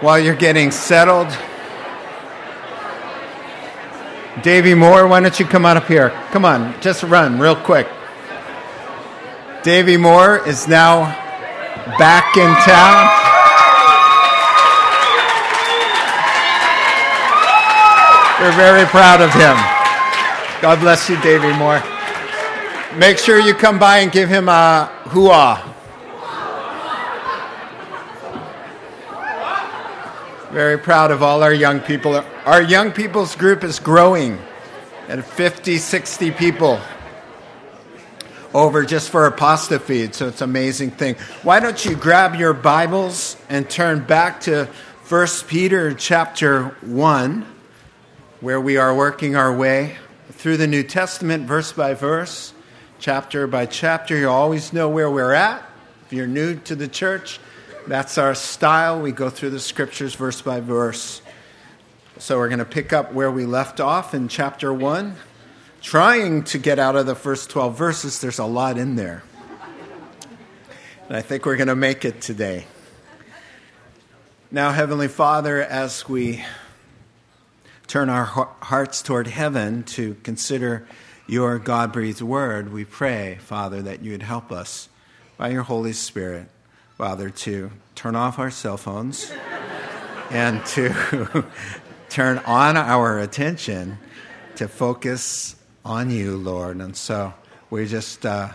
while you're getting settled. Davy Moore, why don't you come on up here? Come on, just run real quick. Davy Moore is now back in town. We're very proud of him. God bless you, Davy Moore. Make sure you come by and give him a hooah. Very proud of all our young people. Our young people's group is growing at 50, 60 people over just for a pasta feed. So it's an amazing thing. Why don't you grab your Bibles and turn back to 1 Peter chapter 1, where we are working our way through the New Testament verse by verse, chapter by chapter. You always know where we're at. If you're new to the church, that's our style. We go through the scriptures verse by verse. So we're going to pick up where we left off in chapter 1, trying to get out of the first 12 verses. There's a lot in there. And I think we're going to make it today. Now, Heavenly Father, as we turn our hearts toward heaven to consider your God breathed word, we pray, Father, that you would help us by your Holy Spirit Father, to turn off our cell phones and to turn on our attention to focus on you, Lord. And so we just, uh,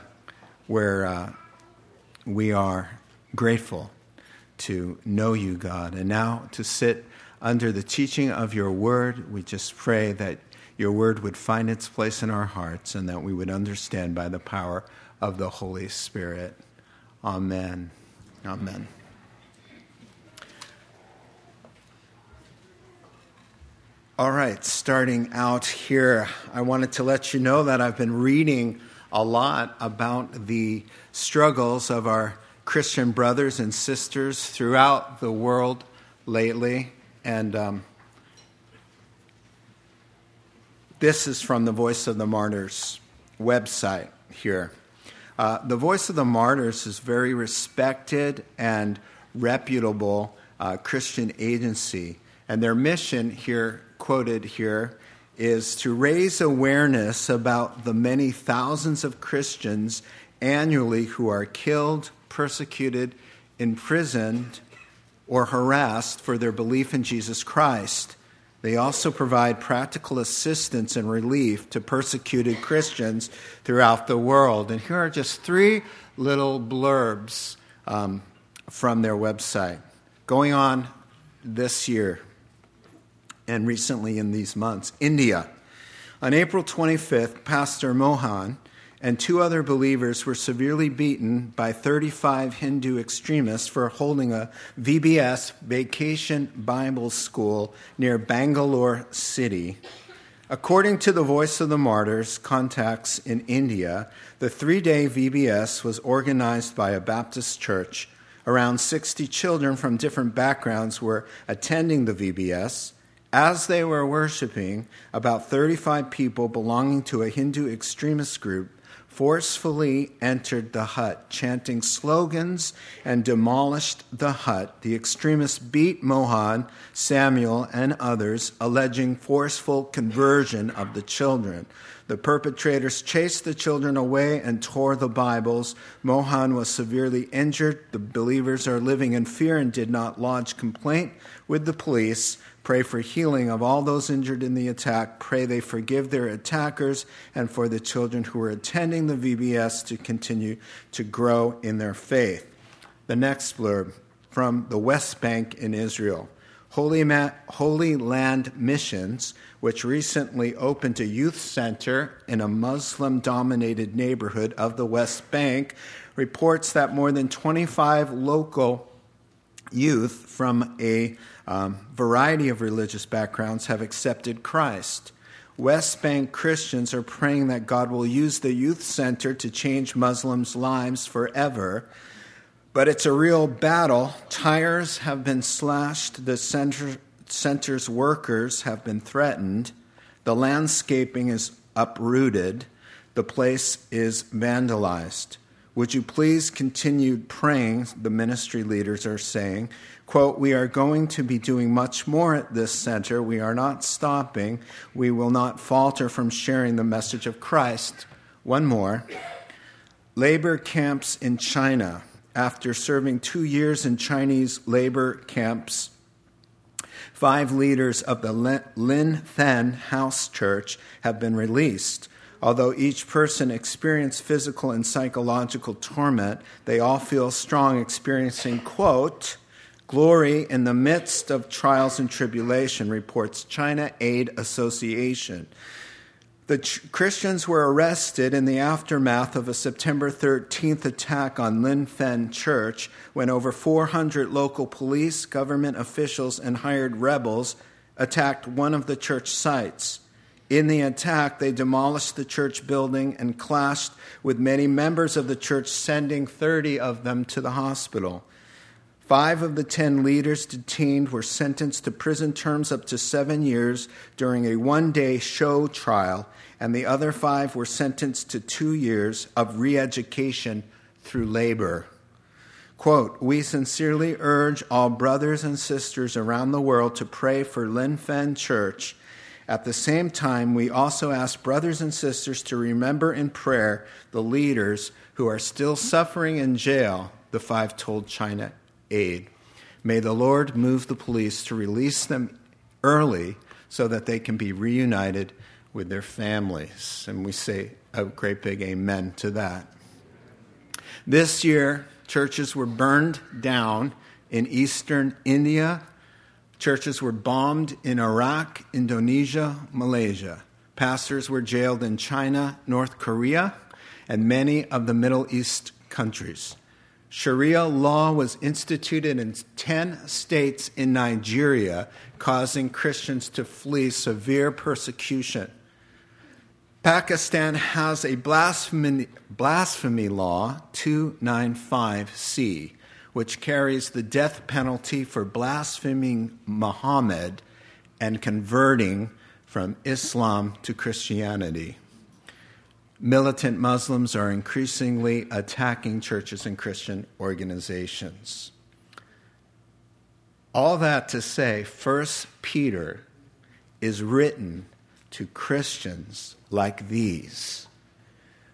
we're, uh, we are grateful to know you, God. And now to sit under the teaching of your word, we just pray that your word would find its place in our hearts and that we would understand by the power of the Holy Spirit. Amen. Amen. All right, starting out here, I wanted to let you know that I've been reading a lot about the struggles of our Christian brothers and sisters throughout the world lately. And um, this is from the Voice of the Martyrs website here. Uh, the Voice of the Martyrs is very respected and reputable uh, Christian agency, and their mission here, quoted here, is to raise awareness about the many thousands of Christians annually who are killed, persecuted, imprisoned, or harassed for their belief in Jesus Christ. They also provide practical assistance and relief to persecuted Christians throughout the world. And here are just three little blurbs um, from their website. Going on this year and recently in these months, India. On April 25th, Pastor Mohan and two other believers were severely beaten by 35 Hindu extremists for holding a VBS vacation Bible school near Bangalore City. According to the Voice of the Martyrs contacts in India, the three day VBS was organized by a Baptist church. Around 60 children from different backgrounds were attending the VBS. As they were worshiping, about 35 people belonging to a Hindu extremist group forcefully entered the hut, chanting slogans, and demolished the hut. The extremists beat Mohan, Samuel, and others, alleging forceful conversion of the children. The perpetrators chased the children away and tore the Bibles. Mohan was severely injured. The believers are living in fear and did not lodge complaint with the police. Pray for healing of all those injured in the attack. Pray they forgive their attackers and for the children who are attending the VBS to continue to grow in their faith. The next blurb from the West Bank in Israel. Holy, Ma- Holy Land Missions, which recently opened a youth center in a Muslim dominated neighborhood of the West Bank, reports that more than 25 local youth from a um, variety of religious backgrounds have accepted Christ. West Bank Christians are praying that God will use the youth center to change Muslims' lives forever. But it's a real battle. Tires have been slashed, the center, center's workers have been threatened, the landscaping is uprooted, the place is vandalized. Would you please continue praying? The ministry leaders are saying. Quote, We are going to be doing much more at this center. We are not stopping. We will not falter from sharing the message of Christ. One more. Labor camps in China. After serving two years in Chinese labor camps, five leaders of the Lin Then House Church have been released. Although each person experienced physical and psychological torment, they all feel strong, experiencing, quote, glory in the midst of trials and tribulation, reports China Aid Association. The ch- Christians were arrested in the aftermath of a September 13th attack on Linfen Church when over 400 local police, government officials, and hired rebels attacked one of the church sites. In the attack, they demolished the church building and clashed with many members of the church, sending 30 of them to the hospital. Five of the ten leaders detained were sentenced to prison terms up to seven years during a one day show trial, and the other five were sentenced to two years of re education through labor. Quote, we sincerely urge all brothers and sisters around the world to pray for Linfen Church at the same time, we also ask brothers and sisters to remember in prayer the leaders who are still suffering in jail, the five told China Aid. May the Lord move the police to release them early so that they can be reunited with their families. And we say a great big amen to that. This year, churches were burned down in eastern India, Churches were bombed in Iraq, Indonesia, Malaysia. Pastors were jailed in China, North Korea, and many of the Middle East countries. Sharia law was instituted in 10 states in Nigeria, causing Christians to flee severe persecution. Pakistan has a blasphemy, blasphemy law, 295C, which carries the death penalty for blaspheming Muhammad and converting from Islam to Christianity. Militant Muslims are increasingly attacking churches and Christian organizations. All that to say, First Peter is written to Christians like these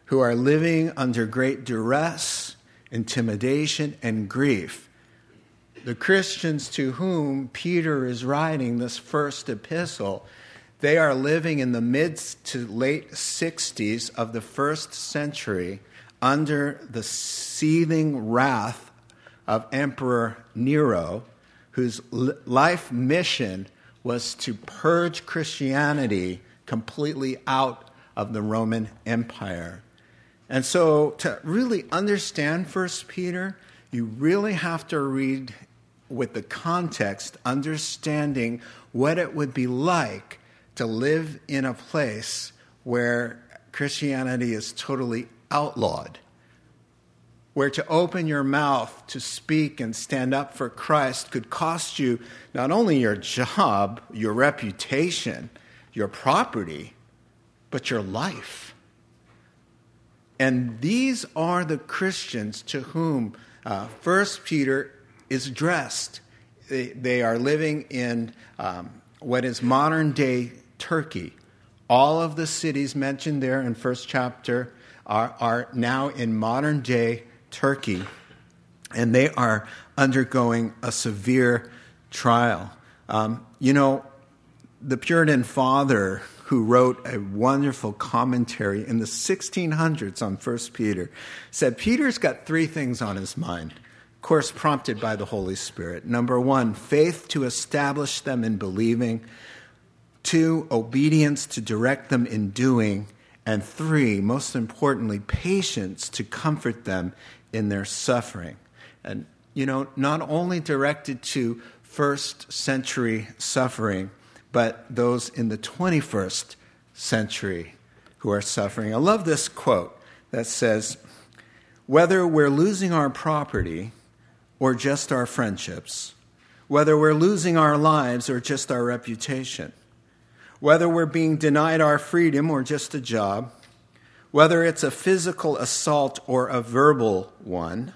who are living under great duress intimidation, and grief. The Christians to whom Peter is writing this first epistle, they are living in the mid to late 60s of the first century under the seething wrath of Emperor Nero, whose life mission was to purge Christianity completely out of the Roman Empire. And so, to really understand First Peter, you really have to read with the context, understanding what it would be like to live in a place where Christianity is totally outlawed, where to open your mouth to speak and stand up for Christ could cost you not only your job, your reputation, your property, but your life. And these are the Christians to whom uh, First Peter is addressed. They, they are living in um, what is modern day Turkey. All of the cities mentioned there in first chapter are, are now in modern day Turkey, and they are undergoing a severe trial. Um, you know, the Puritan father who wrote a wonderful commentary in the 1600s on 1 Peter, said Peter's got three things on his mind, of course, prompted by the Holy Spirit. Number one, faith to establish them in believing, two, obedience to direct them in doing, and three, most importantly, patience to comfort them in their suffering. And, you know, not only directed to first century suffering, but those in the 21st century who are suffering. I love this quote that says, Whether we're losing our property or just our friendships, whether we're losing our lives or just our reputation, whether we're being denied our freedom or just a job, whether it's a physical assault or a verbal one.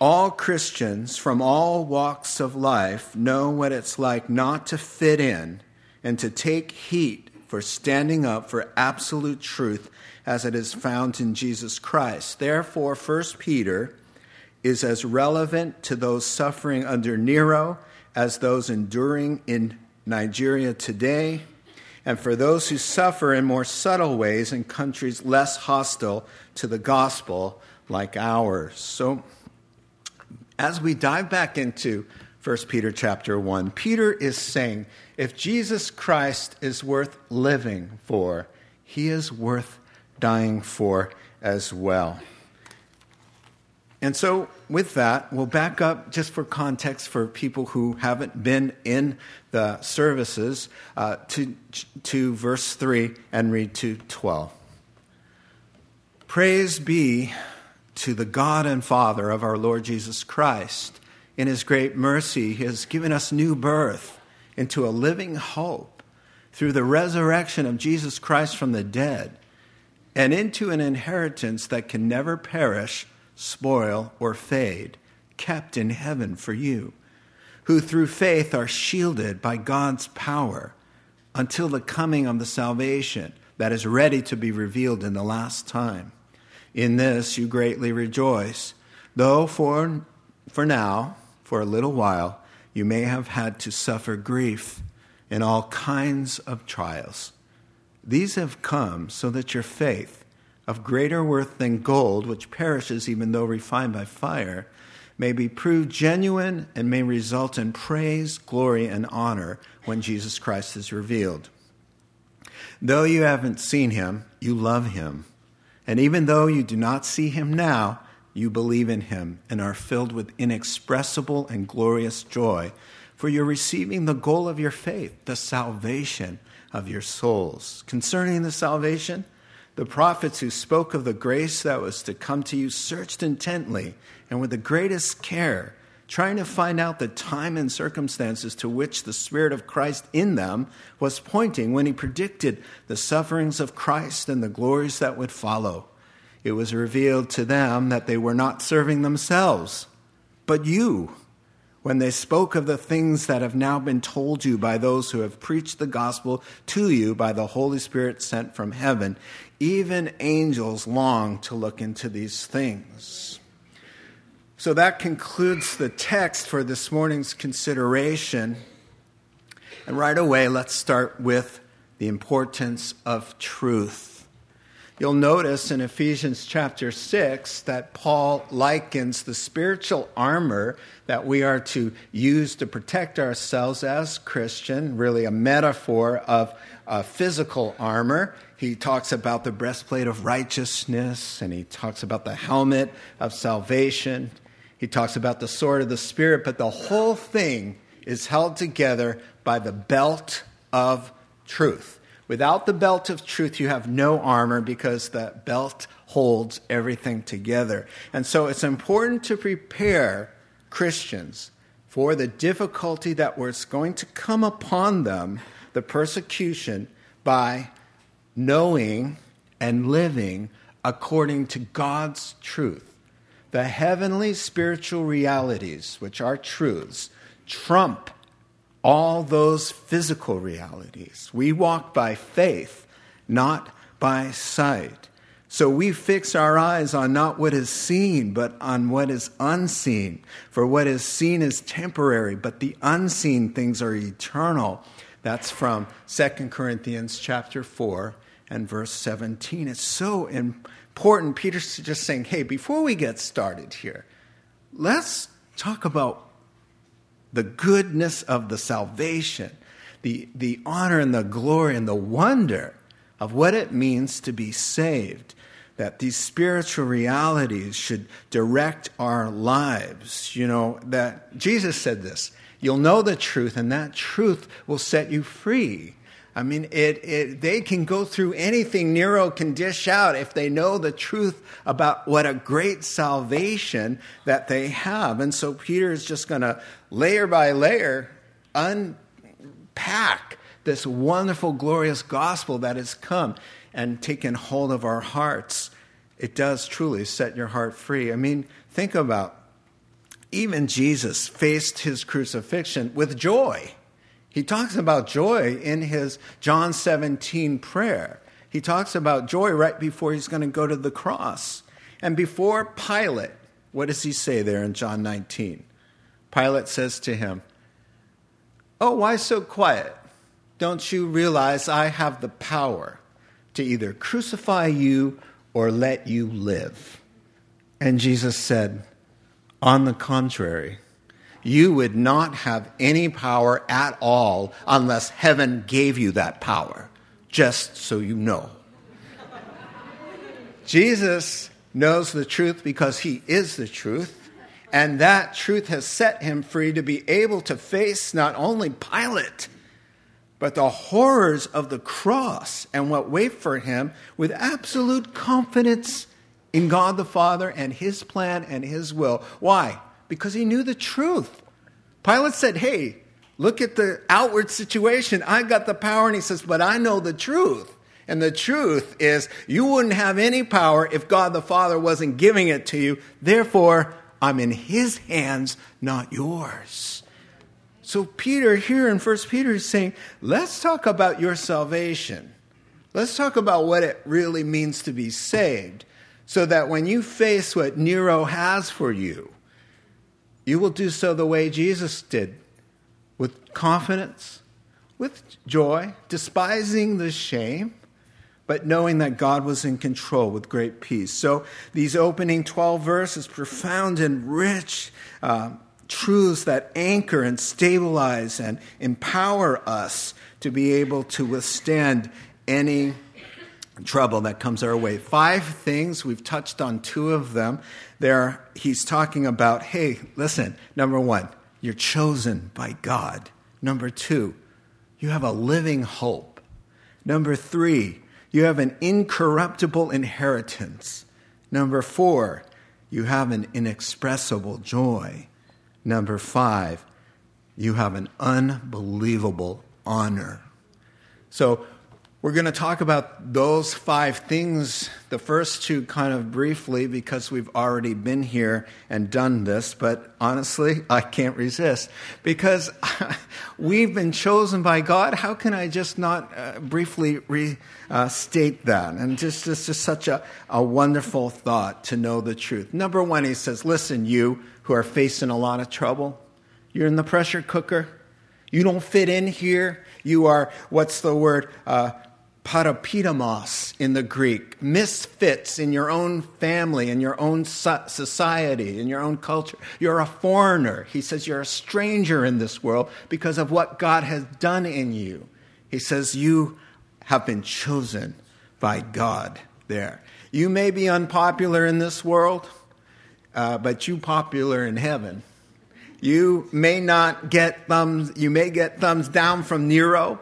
All Christians from all walks of life know what it's like not to fit in and to take heat for standing up for absolute truth as it is found in Jesus Christ. Therefore, 1 Peter is as relevant to those suffering under Nero as those enduring in Nigeria today, and for those who suffer in more subtle ways in countries less hostile to the gospel like ours. So, as we dive back into 1 Peter chapter 1, Peter is saying if Jesus Christ is worth living for, he is worth dying for as well. And so, with that, we'll back up just for context for people who haven't been in the services uh, to, to verse 3 and read to 12. Praise be to the God and Father of our Lord Jesus Christ. In his great mercy, he has given us new birth into a living hope through the resurrection of Jesus Christ from the dead and into an inheritance that can never perish spoil, or fade, kept in heaven for you, who through faith are shielded by God's power until the coming of the salvation that is ready to be revealed in the last time. In this you greatly rejoice, though for, for now, for a little while, you may have had to suffer grief in all kinds of trials. These have come so that your faith, of greater worth than gold, which perishes even though refined by fire, may be proved genuine and may result in praise, glory, and honor when Jesus Christ is revealed. Though you haven't seen him, you love him. And even though you do not see him now, you believe in him and are filled with inexpressible and glorious joy, for you're receiving the goal of your faith, the salvation of your souls. Concerning the salvation, the prophets who spoke of the grace that was to come to you searched intently and with the greatest care, trying to find out the time and circumstances to which the Spirit of Christ in them was pointing when he predicted the sufferings of Christ and the glories that would follow. It was revealed to them that they were not serving themselves, but you when they spoke of the things that have now been told you by those who have preached the gospel to you by the Holy Spirit sent from heaven. Even angels long to look into these things. So that concludes the text for this morning's consideration. And right away, let's start with the importance of truth. You'll notice in Ephesians chapter 6 that Paul likens the spiritual armor that we are to use to protect ourselves as Christian, really a metaphor of uh, physical armor. He talks about the breastplate of righteousness and he talks about the helmet of salvation. He talks about the sword of the Spirit, but the whole thing is held together by the belt of truth. Without the belt of truth, you have no armor because the belt holds everything together. And so it's important to prepare Christians for the difficulty that was going to come upon them, the persecution, by knowing and living according to God's truth. The heavenly spiritual realities, which are truths, trump all those physical realities. We walk by faith, not by sight. So we fix our eyes on not what is seen, but on what is unseen. For what is seen is temporary, but the unseen things are eternal. That's from 2 Corinthians chapter 4 and verse 17. It's so important. Peter's just saying, hey, before we get started here, let's talk about the goodness of the salvation, the, the honor and the glory and the wonder of what it means to be saved. That these spiritual realities should direct our lives. You know, that Jesus said this you'll know the truth, and that truth will set you free. I mean, it, it, they can go through anything Nero can dish out if they know the truth about what a great salvation that they have. And so Peter is just going to layer by layer unpack this wonderful, glorious gospel that has come and taken hold of our hearts, it does truly set your heart free. I mean, think about even Jesus faced his crucifixion with joy. He talks about joy in his John 17 prayer. He talks about joy right before he's going to go to the cross. And before Pilate, what does he say there in John 19? Pilate says to him, Oh, why so quiet? Don't you realize I have the power to either crucify you or let you live? And Jesus said, On the contrary, you would not have any power at all unless heaven gave you that power, just so you know. Jesus knows the truth because he is the truth. And that truth has set him free to be able to face not only Pilate, but the horrors of the cross and what wait for him with absolute confidence in God the Father and his plan and his will. Why? Because he knew the truth. Pilate said, Hey, look at the outward situation. I got the power. And he says, But I know the truth. And the truth is, you wouldn't have any power if God the Father wasn't giving it to you. Therefore, I'm in his hands, not yours. So, Peter, here in 1 Peter, is saying, let's talk about your salvation. Let's talk about what it really means to be saved, so that when you face what Nero has for you, you will do so the way Jesus did with confidence, with joy, despising the shame, but knowing that God was in control with great peace. So these opening 12 verses, profound and rich uh, truths that anchor and stabilize and empower us to be able to withstand any trouble that comes our way. Five things, we've touched on two of them. There, he's talking about hey, listen, number one, you're chosen by God. Number two, you have a living hope. Number three, you have an incorruptible inheritance. Number four, you have an inexpressible joy. Number five, you have an unbelievable honor. So, we're going to talk about those five things, the first two kind of briefly because we've already been here and done this, but honestly, I can't resist because we've been chosen by God. How can I just not uh, briefly restate uh, that? And just, it's just such a, a wonderful thought to know the truth. Number one, he says, Listen, you who are facing a lot of trouble, you're in the pressure cooker. You don't fit in here. You are, what's the word? Uh, parepidemos in the Greek, misfits in your own family, in your own society, in your own culture. You're a foreigner. He says you're a stranger in this world because of what God has done in you. He says you have been chosen by God there. You may be unpopular in this world, uh, but you popular in heaven. You may not get thumbs, you may get thumbs down from Nero,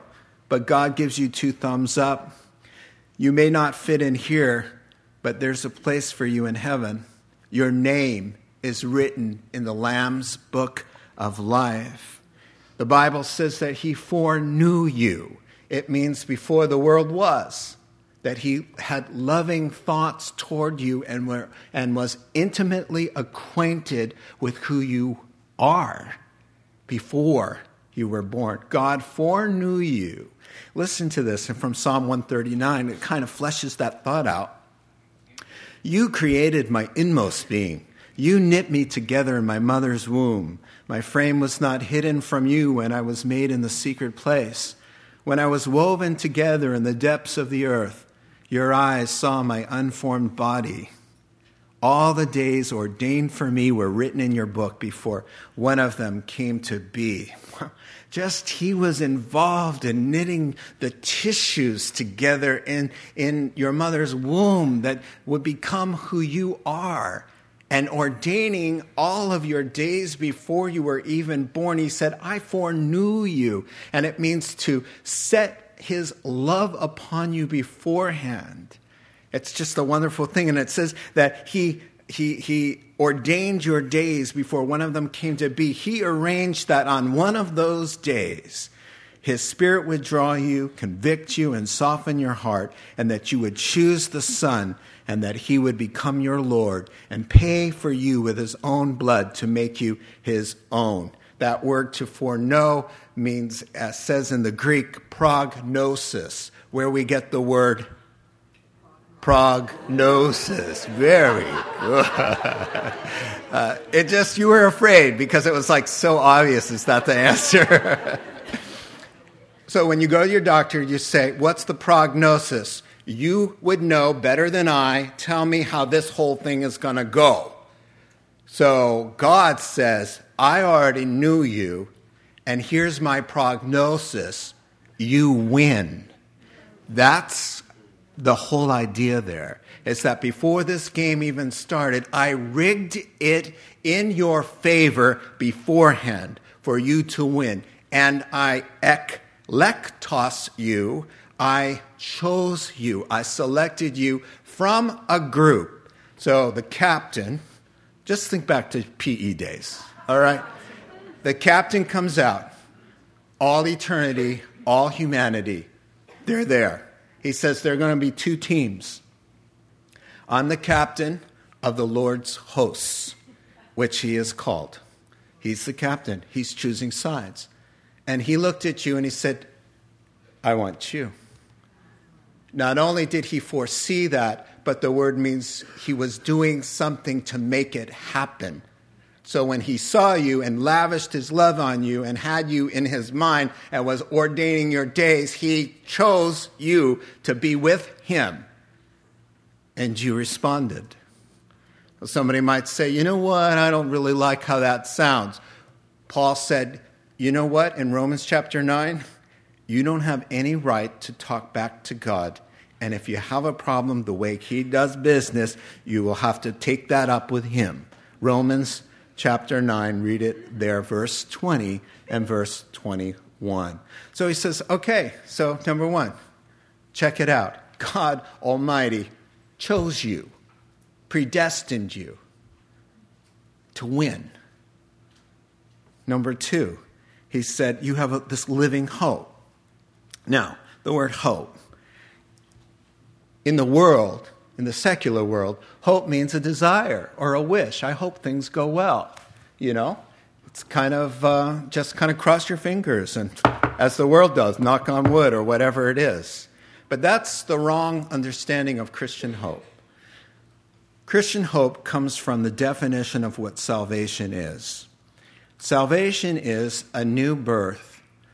but God gives you two thumbs up. You may not fit in here, but there's a place for you in heaven. Your name is written in the Lamb's book of life. The Bible says that He foreknew you. It means before the world was, that He had loving thoughts toward you and, were, and was intimately acquainted with who you are before you were born. God foreknew you Listen to this and from Psalm 139. It kind of fleshes that thought out. You created my inmost being. You knit me together in my mother's womb. My frame was not hidden from you when I was made in the secret place. When I was woven together in the depths of the earth, your eyes saw my unformed body. All the days ordained for me were written in your book before one of them came to be. Just he was involved in knitting the tissues together in, in your mother's womb that would become who you are and ordaining all of your days before you were even born. He said, I foreknew you. And it means to set his love upon you beforehand. It's just a wonderful thing. And it says that he, he, he ordained your days before one of them came to be. He arranged that on one of those days, His Spirit would draw you, convict you, and soften your heart, and that you would choose the Son, and that He would become your Lord and pay for you with His own blood to make you His own. That word to foreknow means, as says in the Greek, prognosis, where we get the word prognosis. Very good. Uh, it just, you were afraid because it was like so obvious it's not the answer. so when you go to your doctor, you say, What's the prognosis? You would know better than I. Tell me how this whole thing is going to go. So God says, I already knew you, and here's my prognosis you win. That's the whole idea there is that before this game even started, I rigged it in your favor beforehand for you to win. And I eklektos you, I chose you, I selected you from a group. So the captain, just think back to PE days, all right? The captain comes out, all eternity, all humanity, they're there he says there are going to be two teams. I'm the captain of the Lord's hosts, which he is called. He's the captain, he's choosing sides. And he looked at you and he said, I want you. Not only did he foresee that, but the word means he was doing something to make it happen. So when he saw you and lavished his love on you and had you in his mind and was ordaining your days, he chose you to be with him. And you responded. Somebody might say, you know what? I don't really like how that sounds. Paul said, you know what? In Romans chapter 9, you don't have any right to talk back to God. And if you have a problem the way he does business, you will have to take that up with him. Romans chapter 9, read it there, verse 20 and verse 21. So he says, okay, so number one, check it out. God Almighty chose you, predestined you to win. Number two, he said, you have a, this living hope. Now, the word hope. In the world, in the secular world, hope means a desire or a wish. I hope things go well. You know, it's kind of uh, just kind of cross your fingers and, as the world does, knock on wood or whatever it is. But that's the wrong understanding of Christian hope. Christian hope comes from the definition of what salvation is. Salvation is a new birth.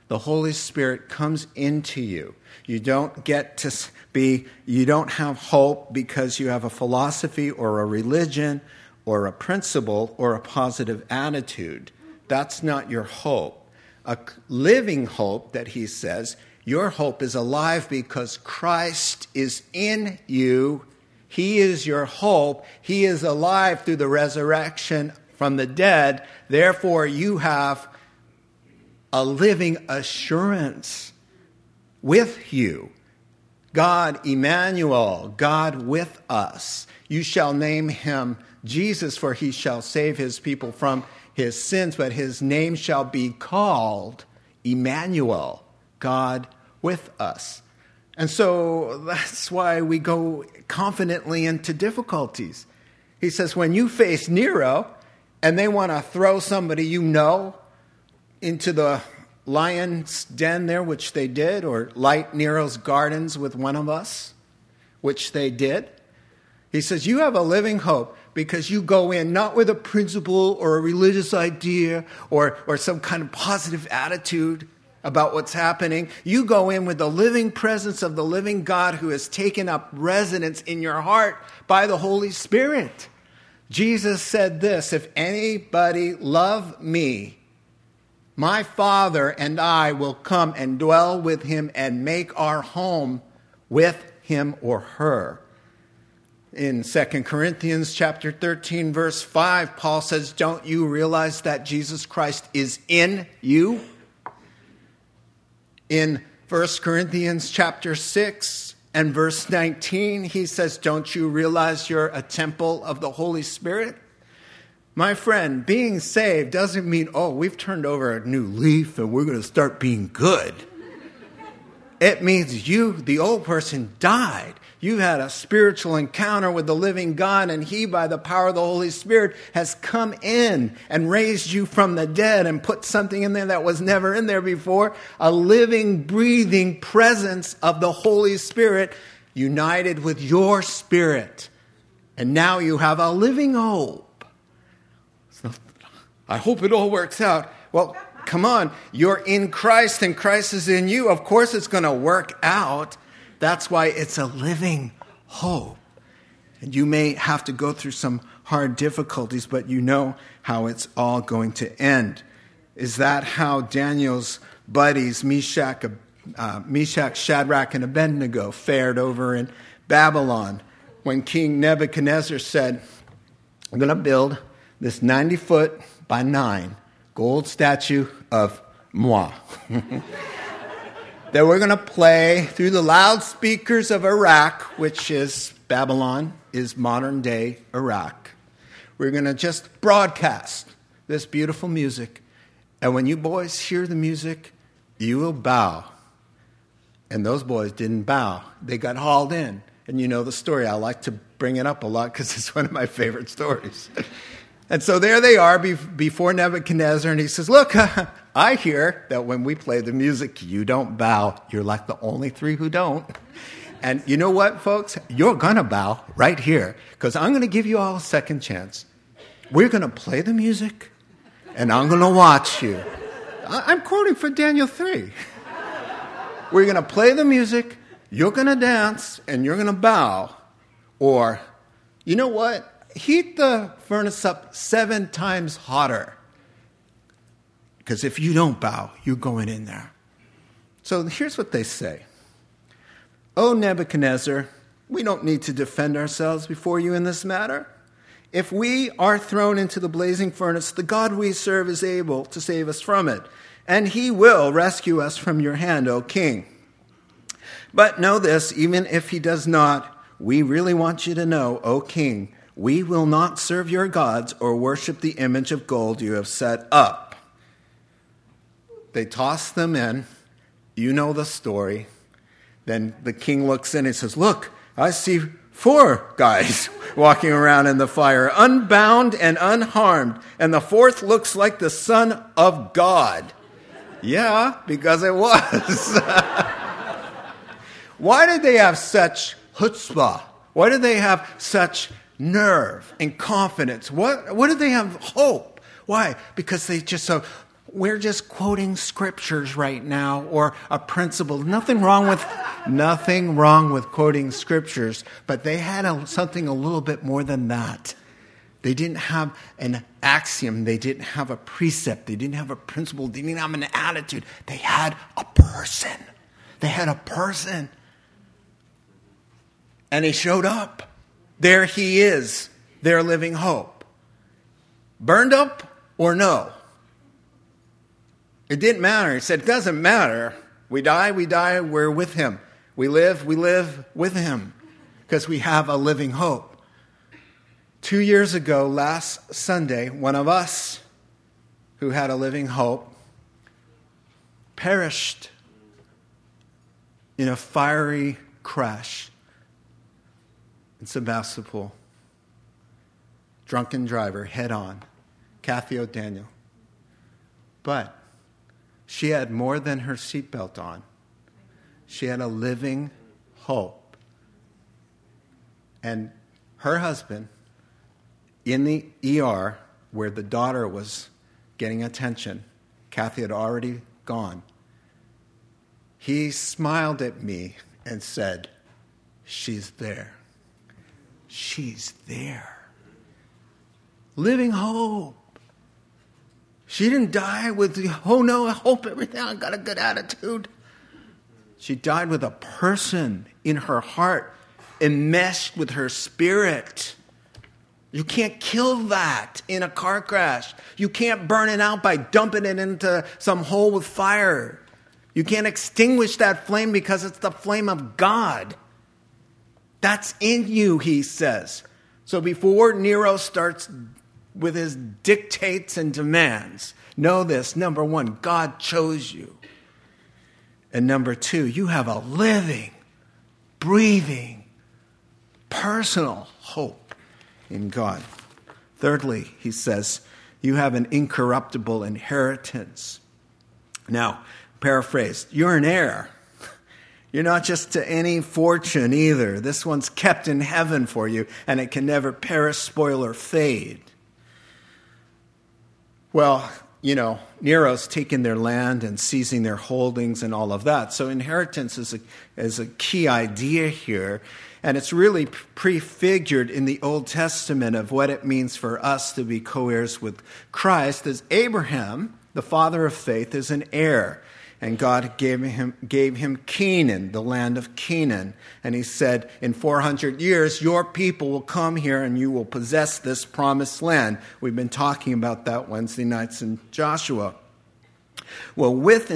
The Holy Spirit comes into you. You don't get to be, you don't have hope because you have a philosophy or a religion or a principle or a positive attitude. That's not your hope. A living hope that he says, your hope is alive because Christ is in you. He is your hope. He is alive through the resurrection from the dead. Therefore, you have a living assurance with you. God, Emmanuel, God with us. You shall name him Jesus, for he shall save his people from his sins, but his name shall be called Emmanuel, God with us. And so that's why we go confidently into difficulties. He says, when you face Nero and they want to throw somebody you know into the lion's den there, which they did, or light Nero's gardens with one of us, which they did. He says, You have a living hope because you go in not with a principle or a religious idea or, or some kind of positive attitude about what's happening. You go in with the living presence of the living God who has taken up residence in your heart by the Holy Spirit. Jesus said this If anybody love me, my Father and I will come and dwell with him and make our home with him or her. In 2 Corinthians chapter 13 verse 5, Paul says, "Don't you realize that Jesus Christ is in you?" In 1 Corinthians chapter 6 and verse 19, he says, "Don't you realize you're a temple of the Holy Spirit?" My friend, being saved doesn't mean, oh, we've turned over a new leaf and we're going to start being good. It means you, the old person, died. You had a spiritual encounter with the living God, and He, by the power of the Holy Spirit, has come in and raised you from the dead and put something in there that was never in there before a living, breathing presence of the Holy Spirit united with your spirit. And now you have a living hope. I hope it all works out. Well, come on. You're in Christ and Christ is in you. Of course, it's going to work out. That's why it's a living hope. And you may have to go through some hard difficulties, but you know how it's all going to end. Is that how Daniel's buddies, Meshach, uh, Meshach, Shadrach, and Abednego, fared over in Babylon when King Nebuchadnezzar said, I'm going to build this 90 foot by 9 gold statue of moi. that we're going to play through the loudspeakers of Iraq, which is Babylon, is modern day Iraq. We're going to just broadcast this beautiful music. And when you boys hear the music, you will bow. And those boys didn't bow, they got hauled in. And you know the story. I like to bring it up a lot because it's one of my favorite stories. And so there they are before Nebuchadnezzar, and he says, Look, I hear that when we play the music, you don't bow. You're like the only three who don't. And you know what, folks? You're going to bow right here because I'm going to give you all a second chance. We're going to play the music, and I'm going to watch you. I'm quoting from Daniel 3. We're going to play the music, you're going to dance, and you're going to bow. Or, you know what? Heat the furnace up seven times hotter. Because if you don't bow, you're going in there. So here's what they say O Nebuchadnezzar, we don't need to defend ourselves before you in this matter. If we are thrown into the blazing furnace, the God we serve is able to save us from it, and he will rescue us from your hand, O king. But know this, even if he does not, we really want you to know, O king, we will not serve your gods or worship the image of gold you have set up. They toss them in. You know the story. Then the king looks in and says, Look, I see four guys walking around in the fire, unbound and unharmed. And the fourth looks like the Son of God. Yeah, because it was. Why did they have such chutzpah? Why did they have such nerve and confidence. What, what do they have? Hope. Why? Because they just so we're just quoting scriptures right now or a principle. Nothing wrong with nothing wrong with quoting scriptures, but they had a, something a little bit more than that. They didn't have an axiom, they didn't have a precept, they didn't have a principle, they didn't have an attitude. They had a person. They had a person. And he showed up. There he is, their living hope. Burned up or no? It didn't matter. He said, It doesn't matter. We die, we die, we're with him. We live, we live with him because we have a living hope. Two years ago, last Sunday, one of us who had a living hope perished in a fiery crash in Sebastopol. Drunken driver, head on. Kathy O'Daniel. But she had more than her seatbelt on. She had a living hope. And her husband, in the ER where the daughter was getting attention, Kathy had already gone. He smiled at me and said, She's there she's there. Living hope. She didn't die with, oh no, I hope everything, I got a good attitude. She died with a person in her heart, enmeshed with her spirit. You can't kill that in a car crash. You can't burn it out by dumping it into some hole with fire. You can't extinguish that flame because it's the flame of God. That's in you, he says. So before Nero starts with his dictates and demands, know this number one, God chose you. And number two, you have a living, breathing, personal hope in God. Thirdly, he says, you have an incorruptible inheritance. Now, paraphrased, you're an heir. You're not just to any fortune either. This one's kept in heaven for you, and it can never perish, spoil, or fade. Well, you know, Nero's taken their land and seizing their holdings and all of that. So inheritance is a, is a key idea here. And it's really prefigured in the Old Testament of what it means for us to be co heirs with Christ, as Abraham, the father of faith, is an heir. And God gave him, gave him Canaan, the land of Canaan. And he said, In 400 years, your people will come here and you will possess this promised land. We've been talking about that Wednesday nights in Joshua. Well, with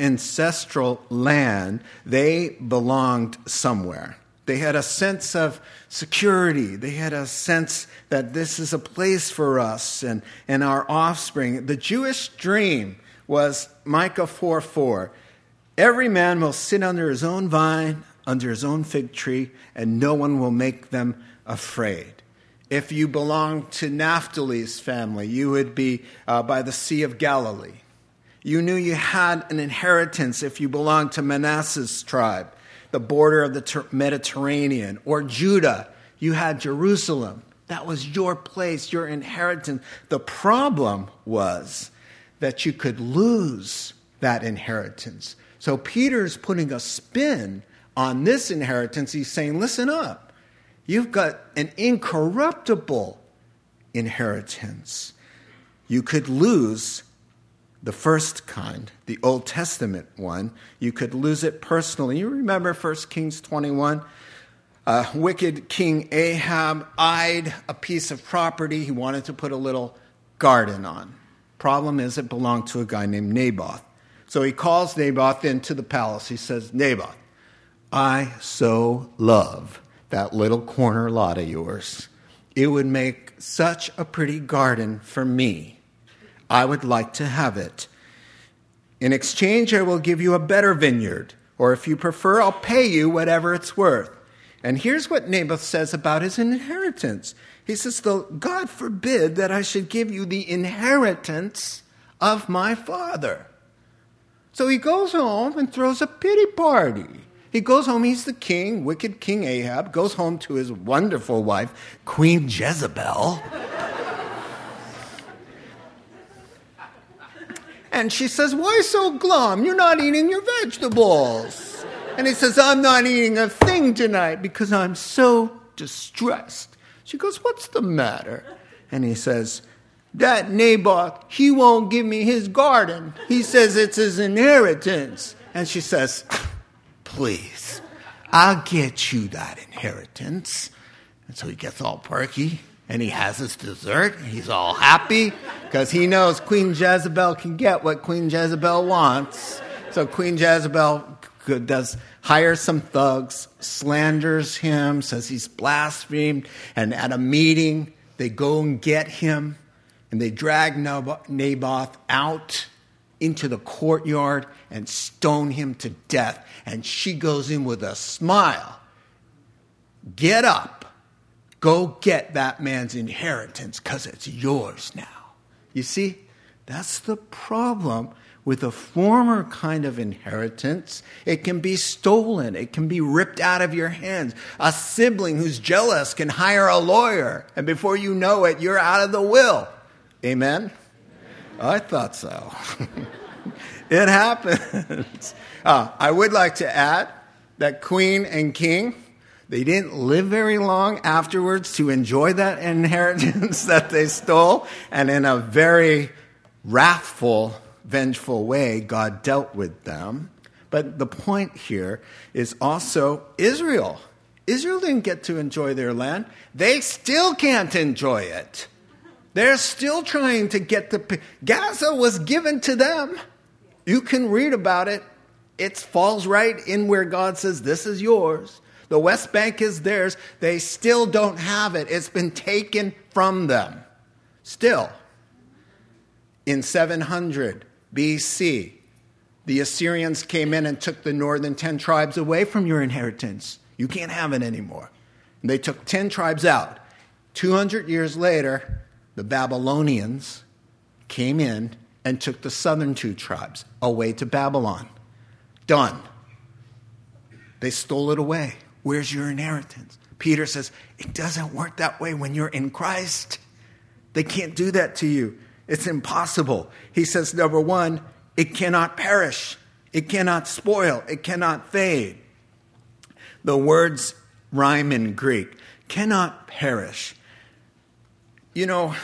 ancestral land, they belonged somewhere. They had a sense of security. They had a sense that this is a place for us and, and our offspring. The Jewish dream was Micah 4 4. Every man will sit under his own vine, under his own fig tree, and no one will make them afraid. If you belong to Naphtali's family, you would be uh, by the Sea of Galilee. You knew you had an inheritance if you belonged to Manasseh's tribe, the border of the Mediterranean, or Judah. You had Jerusalem. That was your place, your inheritance. The problem was that you could lose that inheritance. So Peter's putting a spin on this inheritance. He's saying, listen up. You've got an incorruptible inheritance. You could lose the first kind, the Old Testament one. You could lose it personally. You remember 1 Kings 21? Uh, wicked King Ahab eyed a piece of property he wanted to put a little garden on. Problem is, it belonged to a guy named Naboth. So he calls Naboth into the palace. He says, Naboth, I so love that little corner lot of yours. It would make such a pretty garden for me. I would like to have it. In exchange, I will give you a better vineyard, or if you prefer, I'll pay you whatever it's worth. And here's what Naboth says about his inheritance he says, God forbid that I should give you the inheritance of my father. So he goes home and throws a pity party. He goes home, he's the king, wicked King Ahab, goes home to his wonderful wife, Queen Jezebel. and she says, Why so glum? You're not eating your vegetables. And he says, I'm not eating a thing tonight because I'm so distressed. She goes, What's the matter? And he says, That Naboth, he won't give me his garden. He says it's his inheritance. And she says, Please, I'll get you that inheritance. And so he gets all perky and he has his dessert. He's all happy because he knows Queen Jezebel can get what Queen Jezebel wants. So Queen Jezebel does hires some thugs, slanders him, says he's blasphemed, and at a meeting they go and get him and they drag Naboth out into the courtyard and stone him to death. And she goes in with a smile. Get up. Go get that man's inheritance because it's yours now. You see, that's the problem with a former kind of inheritance, it can be stolen, it can be ripped out of your hands. A sibling who's jealous can hire a lawyer, and before you know it, you're out of the will. Amen? I thought so. it happens. Uh, I would like to add that queen and king, they didn't live very long afterwards to enjoy that inheritance that they stole, and in a very wrathful vengeful way, God dealt with them. But the point here is also Israel. Israel didn't get to enjoy their land. They still can't enjoy it. They're still trying to get the. Gaza was given to them. You can read about it. It falls right in where God says, This is yours. The West Bank is theirs. They still don't have it. It's been taken from them. Still. In 700, BC, The Assyrians came in and took the northern 10 tribes away from your inheritance. You can't have it anymore. And they took 10 tribes out. 200 years later, the Babylonians came in and took the southern two tribes away to Babylon. Done. They stole it away. Where's your inheritance? Peter says, It doesn't work that way when you're in Christ. They can't do that to you. It's impossible. He says, number one, it cannot perish, it cannot spoil, it cannot fade. The words rhyme in Greek cannot perish. You know,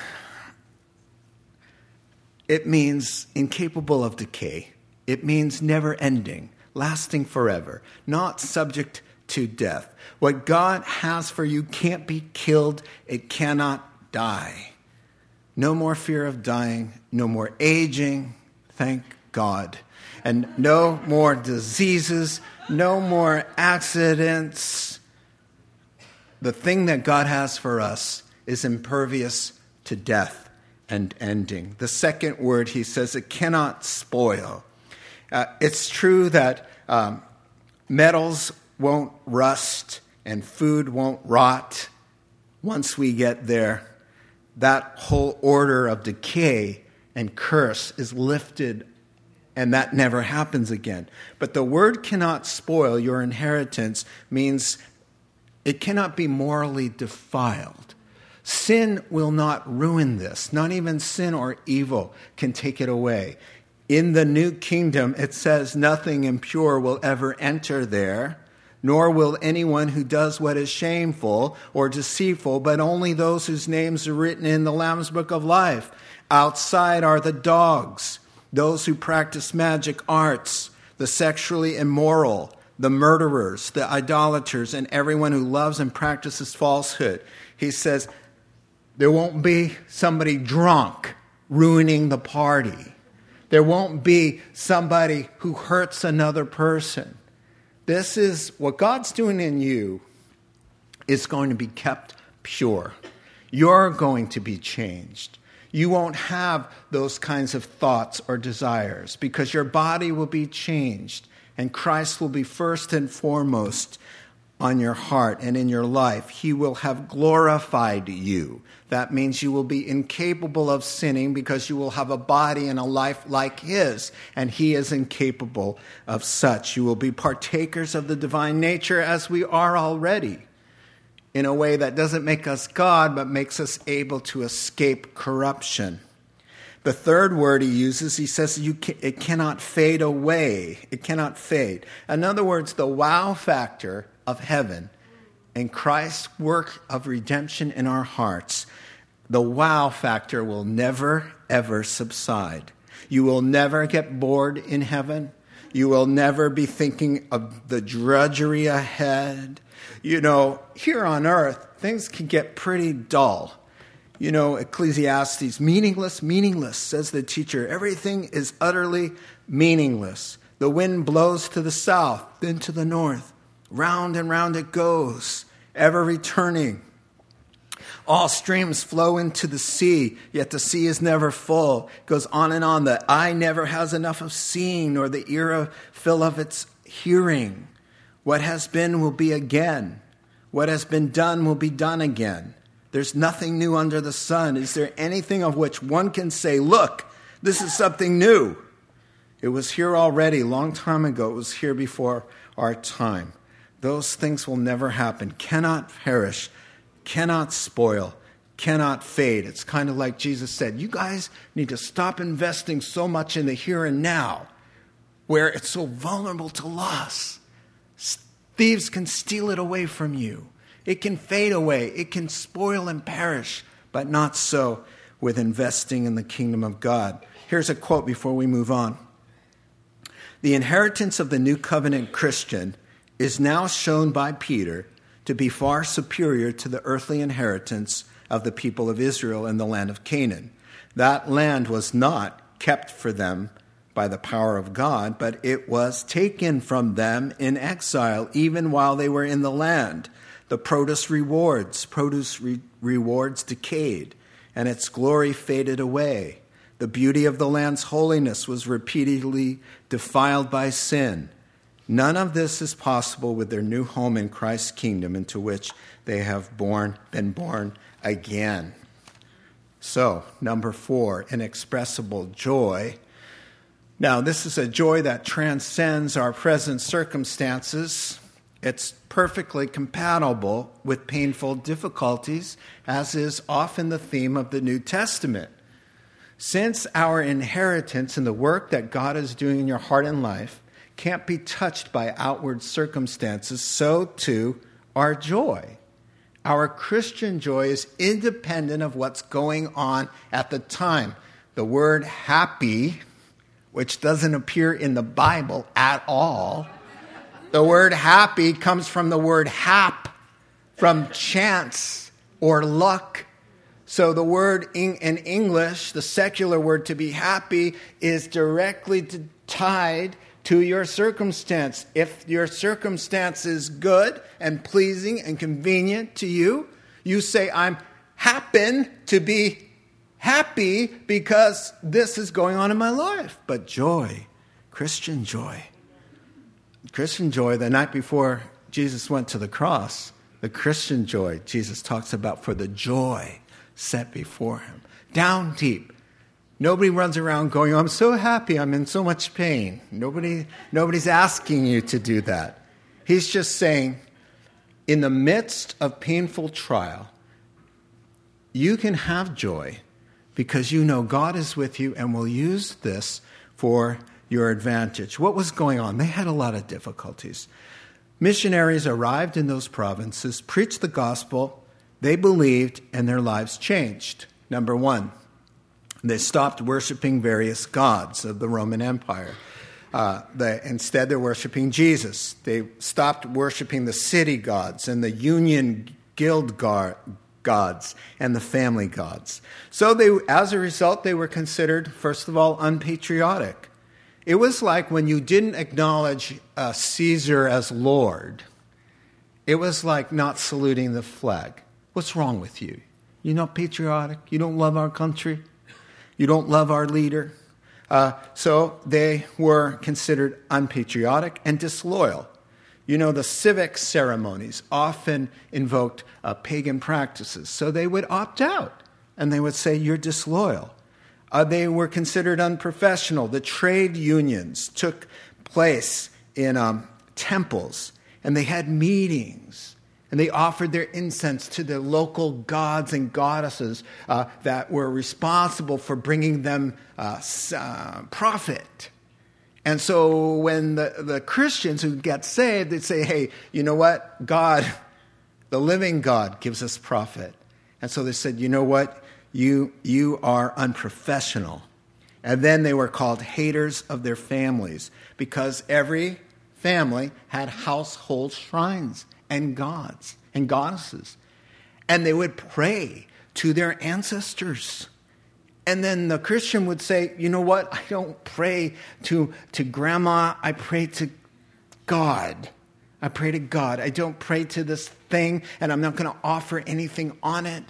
it means incapable of decay, it means never ending, lasting forever, not subject to death. What God has for you can't be killed, it cannot die. No more fear of dying, no more aging, thank God. And no more diseases, no more accidents. The thing that God has for us is impervious to death and ending. The second word, he says, it cannot spoil. Uh, it's true that um, metals won't rust and food won't rot once we get there. That whole order of decay and curse is lifted, and that never happens again. But the word cannot spoil your inheritance means it cannot be morally defiled. Sin will not ruin this. Not even sin or evil can take it away. In the new kingdom, it says nothing impure will ever enter there nor will anyone who does what is shameful or deceitful, but only those whose names are written in the Lamb's book of life. Outside are the dogs, those who practice magic arts, the sexually immoral, the murderers, the idolaters, and everyone who loves and practices falsehood. He says, there won't be somebody drunk ruining the party. There won't be somebody who hurts another person. This is what God's doing in you is going to be kept pure. You're going to be changed. You won't have those kinds of thoughts or desires because your body will be changed and Christ will be first and foremost on your heart and in your life. He will have glorified you. That means you will be incapable of sinning because you will have a body and a life like His, and He is incapable of such. You will be partakers of the divine nature as we are already, in a way that doesn't make us God, but makes us able to escape corruption. The third word he uses, he says you can, it cannot fade away. It cannot fade. In other words, the wow factor of heaven and Christ's work of redemption in our hearts, the wow factor will never, ever subside. You will never get bored in heaven. You will never be thinking of the drudgery ahead. You know, here on earth, things can get pretty dull. You know, Ecclesiastes, meaningless, meaningless, says the teacher. Everything is utterly meaningless. The wind blows to the south, then to the north. Round and round it goes, ever returning. All streams flow into the sea, yet the sea is never full. It goes on and on. The eye never has enough of seeing, nor the ear of fill of its hearing. What has been will be again. What has been done will be done again. There's nothing new under the sun. Is there anything of which one can say, Look, this is something new? It was here already, long time ago. It was here before our time. Those things will never happen, cannot perish, cannot spoil, cannot fade. It's kind of like Jesus said you guys need to stop investing so much in the here and now where it's so vulnerable to loss. Thieves can steal it away from you. It can fade away, it can spoil and perish, but not so with investing in the kingdom of God. Here's a quote before we move on The inheritance of the new covenant Christian is now shown by Peter to be far superior to the earthly inheritance of the people of Israel in the land of Canaan. That land was not kept for them by the power of God, but it was taken from them in exile, even while they were in the land. The produce rewards, produce re- rewards decayed, and its glory faded away. The beauty of the land's holiness was repeatedly defiled by sin. None of this is possible with their new home in Christ's kingdom, into which they have born, been born again. So, number four, inexpressible joy. Now, this is a joy that transcends our present circumstances. It's perfectly compatible with painful difficulties, as is often the theme of the New Testament. Since our inheritance and the work that God is doing in your heart and life can't be touched by outward circumstances, so too our joy. Our Christian joy is independent of what's going on at the time. The word happy, which doesn't appear in the Bible at all, the word happy comes from the word hap, from chance or luck. So the word in, English, the secular word to be happy, is directly tied to your circumstance. If your circumstance is good and pleasing and convenient to you, you say, I'm happen to be happy because this is going on in my life. But joy, Christian joy, Christian joy, the night before Jesus went to the cross, the Christian joy Jesus talks about for the joy set before him. Down deep, Nobody runs around going, I'm so happy, I'm in so much pain. Nobody, nobody's asking you to do that. He's just saying, in the midst of painful trial, you can have joy because you know God is with you and will use this for your advantage. What was going on? They had a lot of difficulties. Missionaries arrived in those provinces, preached the gospel, they believed, and their lives changed. Number one, they stopped worshiping various gods of the Roman Empire. Uh, they, instead, they're worshiping Jesus. They stopped worshiping the city gods and the union guild gar- gods and the family gods. So, they, as a result, they were considered, first of all, unpatriotic. It was like when you didn't acknowledge uh, Caesar as Lord, it was like not saluting the flag. What's wrong with you? You're not patriotic? You don't love our country? You don't love our leader. Uh, so they were considered unpatriotic and disloyal. You know, the civic ceremonies often invoked uh, pagan practices, so they would opt out and they would say, You're disloyal. Uh, they were considered unprofessional. The trade unions took place in um, temples and they had meetings and they offered their incense to the local gods and goddesses uh, that were responsible for bringing them uh, uh, profit. And so when the, the Christians who get saved, they'd say, hey, you know what? God, the living God, gives us profit. And so they said, you know what? You, you are unprofessional. And then they were called haters of their families because every family had household shrines and gods and goddesses. And they would pray to their ancestors. And then the Christian would say, you know what? I don't pray to, to grandma, I pray to God. I pray to God. I don't pray to this thing, and I'm not going to offer anything on it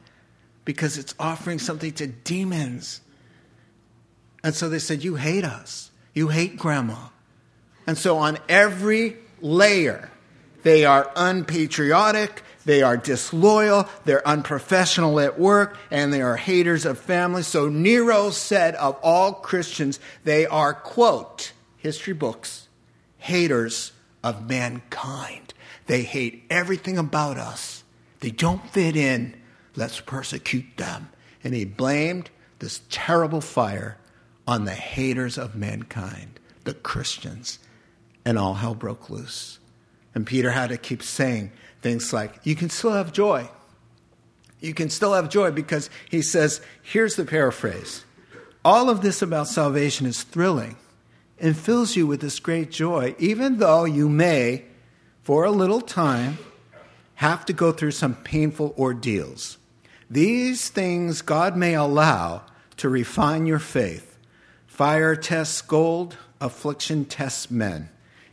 because it's offering something to demons. And so they said, You hate us. You hate grandma. And so on every layer, they are unpatriotic, they are disloyal, they're unprofessional at work, and they are haters of family. So Nero said of all Christians, they are, quote, history books, haters of mankind. They hate everything about us. They don't fit in. Let's persecute them. And he blamed this terrible fire on the haters of mankind, the Christians, and all hell broke loose. And Peter had to keep saying things like, You can still have joy. You can still have joy because he says, Here's the paraphrase All of this about salvation is thrilling and fills you with this great joy, even though you may, for a little time, have to go through some painful ordeals. These things God may allow to refine your faith. Fire tests gold, affliction tests men,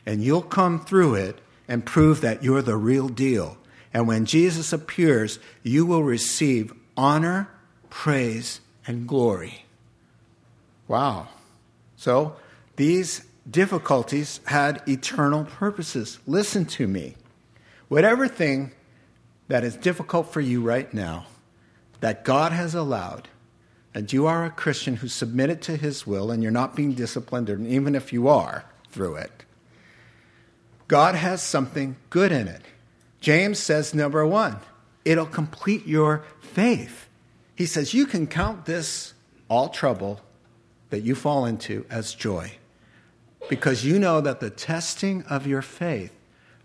and you'll come through it and prove that you're the real deal. And when Jesus appears, you will receive honor, praise, and glory. Wow. So these difficulties had eternal purposes. Listen to me. Whatever thing that is difficult for you right now, that God has allowed, and you are a Christian who submitted to his will and you're not being disciplined, and even if you are through it, God has something good in it. James says, number one, it'll complete your faith. He says, you can count this all trouble that you fall into as joy because you know that the testing of your faith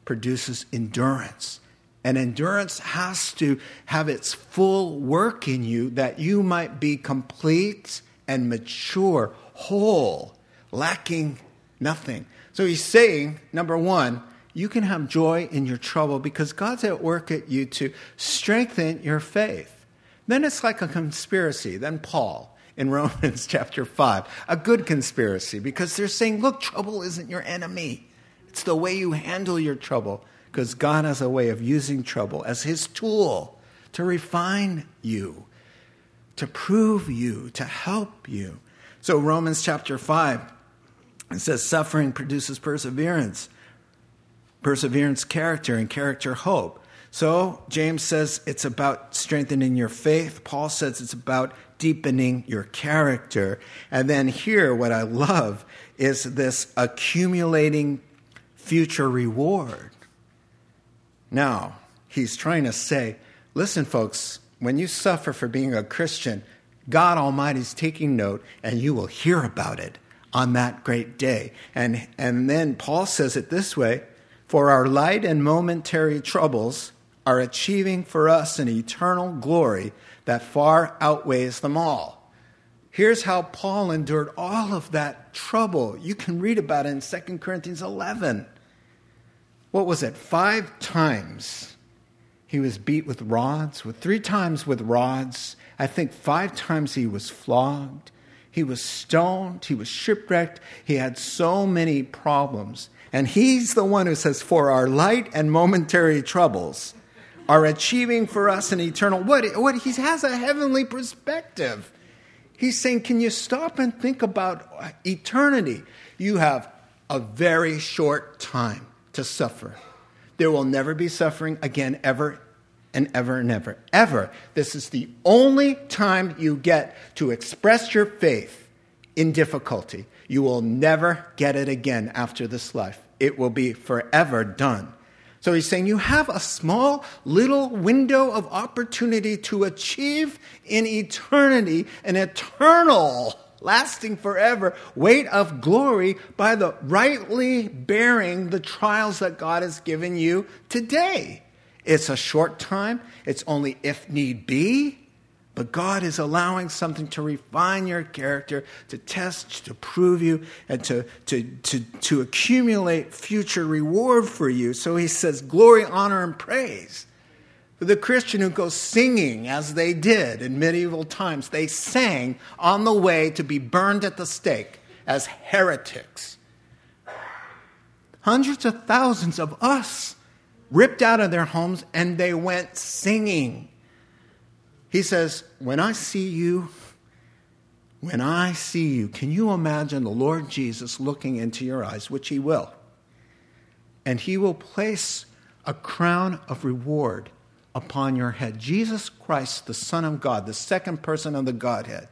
produces endurance. And endurance has to have its full work in you that you might be complete and mature, whole, lacking nothing. So he's saying, number one, you can have joy in your trouble because God's at work at you to strengthen your faith. Then it's like a conspiracy. Then Paul in Romans chapter 5, a good conspiracy because they're saying, look, trouble isn't your enemy. It's the way you handle your trouble because God has a way of using trouble as his tool to refine you, to prove you, to help you. So, Romans chapter 5, it says, suffering produces perseverance, perseverance, character, and character, hope. So, James says it's about strengthening your faith. Paul says it's about deepening your character. And then here, what I love is this accumulating future reward. Now, he's trying to say, listen, folks, when you suffer for being a Christian, God Almighty is taking note, and you will hear about it on that great day. And, and then Paul says it this way For our light and momentary troubles are achieving for us an eternal glory that far outweighs them all. Here's how Paul endured all of that trouble. You can read about it in 2 Corinthians 11 what was it, five times he was beat with rods, with three times with rods. I think five times he was flogged. He was stoned. He was shipwrecked. He had so many problems. And he's the one who says, For our light and momentary troubles are achieving for us an eternal. What, what he has a heavenly perspective. He's saying, Can you stop and think about eternity? You have a very short time to suffer. There will never be suffering again, ever and ever and ever. Ever. This is the only time you get to express your faith in difficulty. You will never get it again after this life. It will be forever done. So he's saying you have a small little window of opportunity to achieve in eternity an eternal lasting forever, weight of glory by the rightly bearing the trials that God has given you today. It's a short time, it's only if need be, but God is allowing something to refine your character, to test, to prove you, and to, to, to, to accumulate future reward for you. So he says, glory, honor, and praise the Christian who goes singing as they did in medieval times. They sang on the way to be burned at the stake as heretics. Hundreds of thousands of us ripped out of their homes and they went singing. He says, When I see you, when I see you, can you imagine the Lord Jesus looking into your eyes, which he will? And he will place a crown of reward upon your head. Jesus Christ, the Son of God, the second person of the Godhead,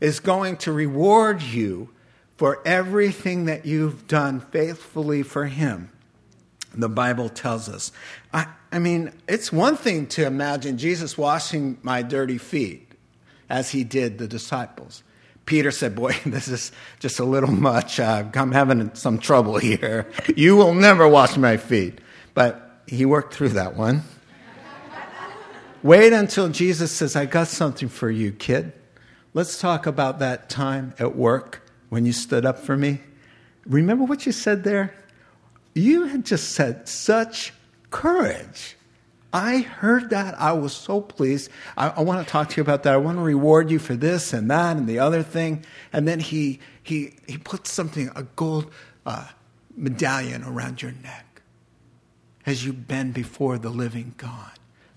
is going to reward you for everything that you've done faithfully for Him. The Bible tells us. I, I mean, it's one thing to imagine Jesus washing my dirty feet as He did the disciples. Peter said, Boy, this is just a little much. Uh, I'm having some trouble here. You will never wash my feet. But he worked through that one. Wait until Jesus says, I got something for you, kid. Let's talk about that time at work when you stood up for me. Remember what you said there? You had just said such courage. I heard that. I was so pleased. I, I, want to talk to you about that. I want to reward you for this and that and the other thing. And then he, he, he puts something, a gold uh, medallion around your neck as you bend before the living God.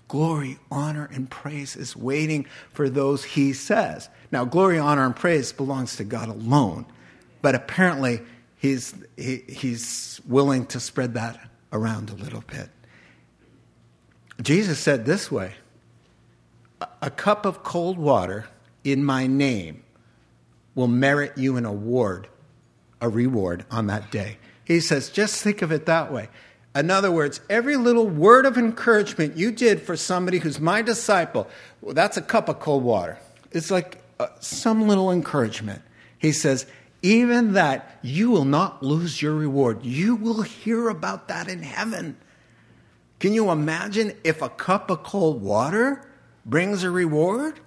glory, honor, and praise is waiting for those he says. Now, glory, honor, and praise belongs to God alone, but apparently he's, he, he's willing to spread that around a little bit. Jesus said this way A cup of cold water in my name will merit you an award, a reward on that day. He says, just think of it that way. In other words, every little word of encouragement you did for somebody who's my disciple, well, that's a cup of cold water. It's like uh, some little encouragement. He says, even that, you will not lose your reward. You will hear about that in heaven. Can you imagine if a cup of cold water brings a reward?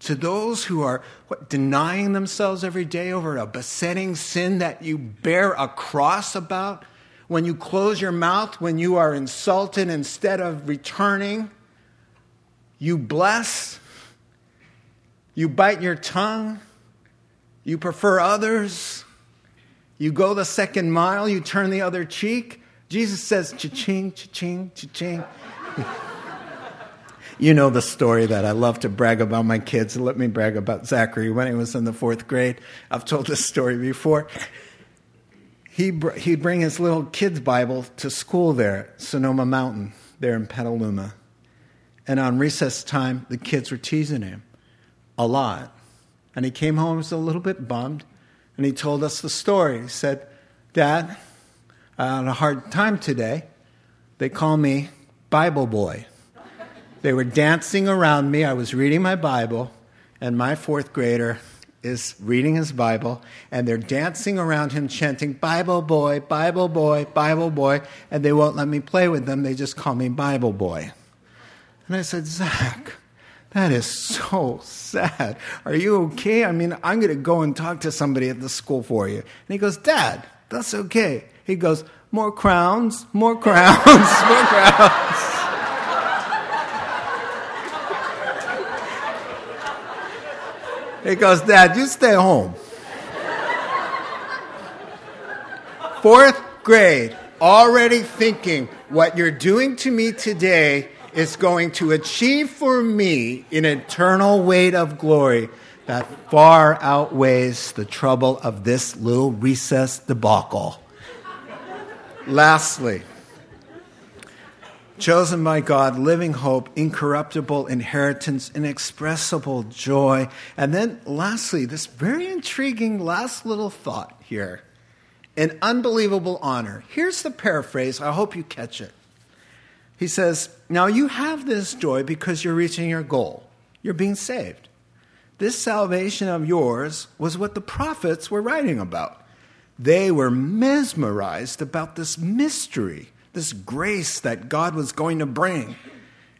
To those who are what, denying themselves every day over a besetting sin that you bear a cross about, when you close your mouth, when you are insulted instead of returning, you bless, you bite your tongue, you prefer others, you go the second mile, you turn the other cheek. Jesus says, cha-ching, cha-ching, cha-ching. you know the story that I love to brag about my kids. Let me brag about Zachary when he was in the fourth grade. I've told this story before. He, he'd bring his little kid's Bible to school there, Sonoma Mountain, there in Petaluma. And on recess time, the kids were teasing him a lot. And he came home, was a little bit bummed, and he told us the story. He said, Dad, I had a hard time today. They call me Bible Boy. They were dancing around me. I was reading my Bible, and my fourth grader is reading his Bible, and they're dancing around him, chanting, Bible Boy, Bible Boy, Bible Boy, and they won't let me play with them. They just call me Bible Boy. And I said, Zach, that is so sad. Are you okay? I mean, I'm going to go and talk to somebody at the school for you. And he goes, Dad, that's okay. He goes, More crowns, more crowns, more crowns. He goes, Dad, you stay home. Fourth grade, already thinking what you're doing to me today is going to achieve for me an eternal weight of glory that far outweighs the trouble of this little recess debacle. Lastly, chosen by God, living hope, incorruptible inheritance, inexpressible joy. And then, lastly, this very intriguing last little thought here an unbelievable honor. Here's the paraphrase. I hope you catch it. He says, Now you have this joy because you're reaching your goal. You're being saved. This salvation of yours was what the prophets were writing about. They were mesmerized about this mystery, this grace that God was going to bring.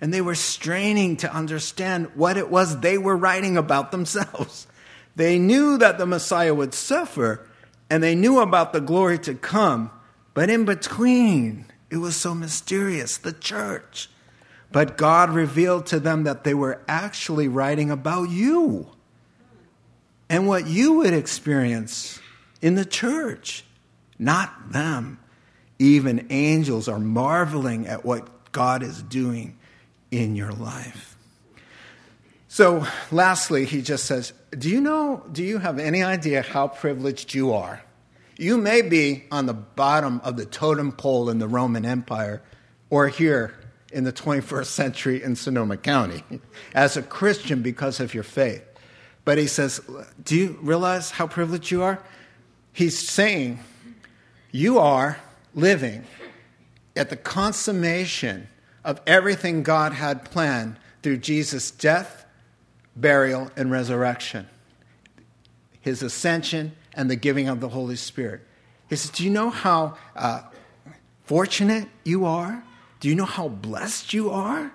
And they were straining to understand what it was they were writing about themselves. They knew that the Messiah would suffer, and they knew about the glory to come. But in between, it was so mysterious, the church. But God revealed to them that they were actually writing about you and what you would experience in the church, not them. Even angels are marveling at what God is doing in your life. So, lastly, he just says, Do you know, do you have any idea how privileged you are? You may be on the bottom of the totem pole in the Roman Empire or here in the 21st century in Sonoma County as a Christian because of your faith. But he says, Do you realize how privileged you are? He's saying, You are living at the consummation of everything God had planned through Jesus' death, burial, and resurrection, his ascension, and the giving of the Holy Spirit. He says, Do you know how uh, fortunate you are? Do you know how blessed you are?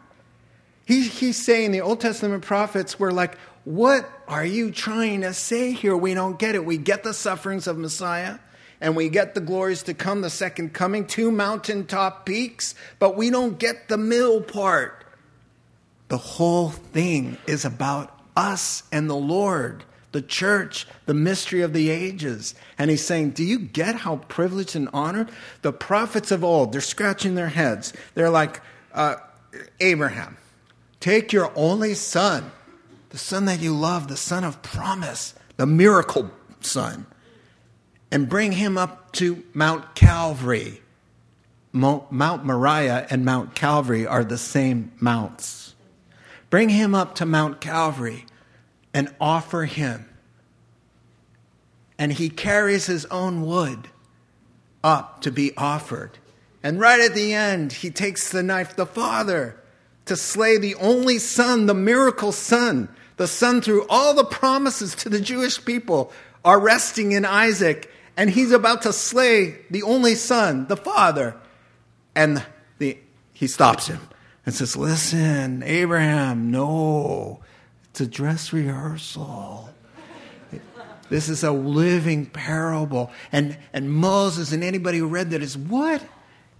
He, he's saying the Old Testament prophets were like, What are you trying to say here? We don't get it. We get the sufferings of Messiah and we get the glories to come, the second coming, two mountaintop peaks, but we don't get the middle part. The whole thing is about us and the Lord the church, the mystery of the ages. And he's saying, Do you get how privileged and honored? The prophets of old, they're scratching their heads. They're like, uh, Abraham, take your only son, the son that you love, the son of promise, the miracle son, and bring him up to Mount Calvary. Mount Moriah and Mount Calvary are the same mounts. Bring him up to Mount Calvary and offer him. And he carries his own wood up to be offered. And right at the end, he takes the knife, the father, to slay the only son, the miracle son, the son through all the promises to the Jewish people are resting in Isaac. And he's about to slay the only son, the father. And the, he stops him and says, Listen, Abraham, no, it's a dress rehearsal. This is a living parable. And, and Moses and anybody who read that is what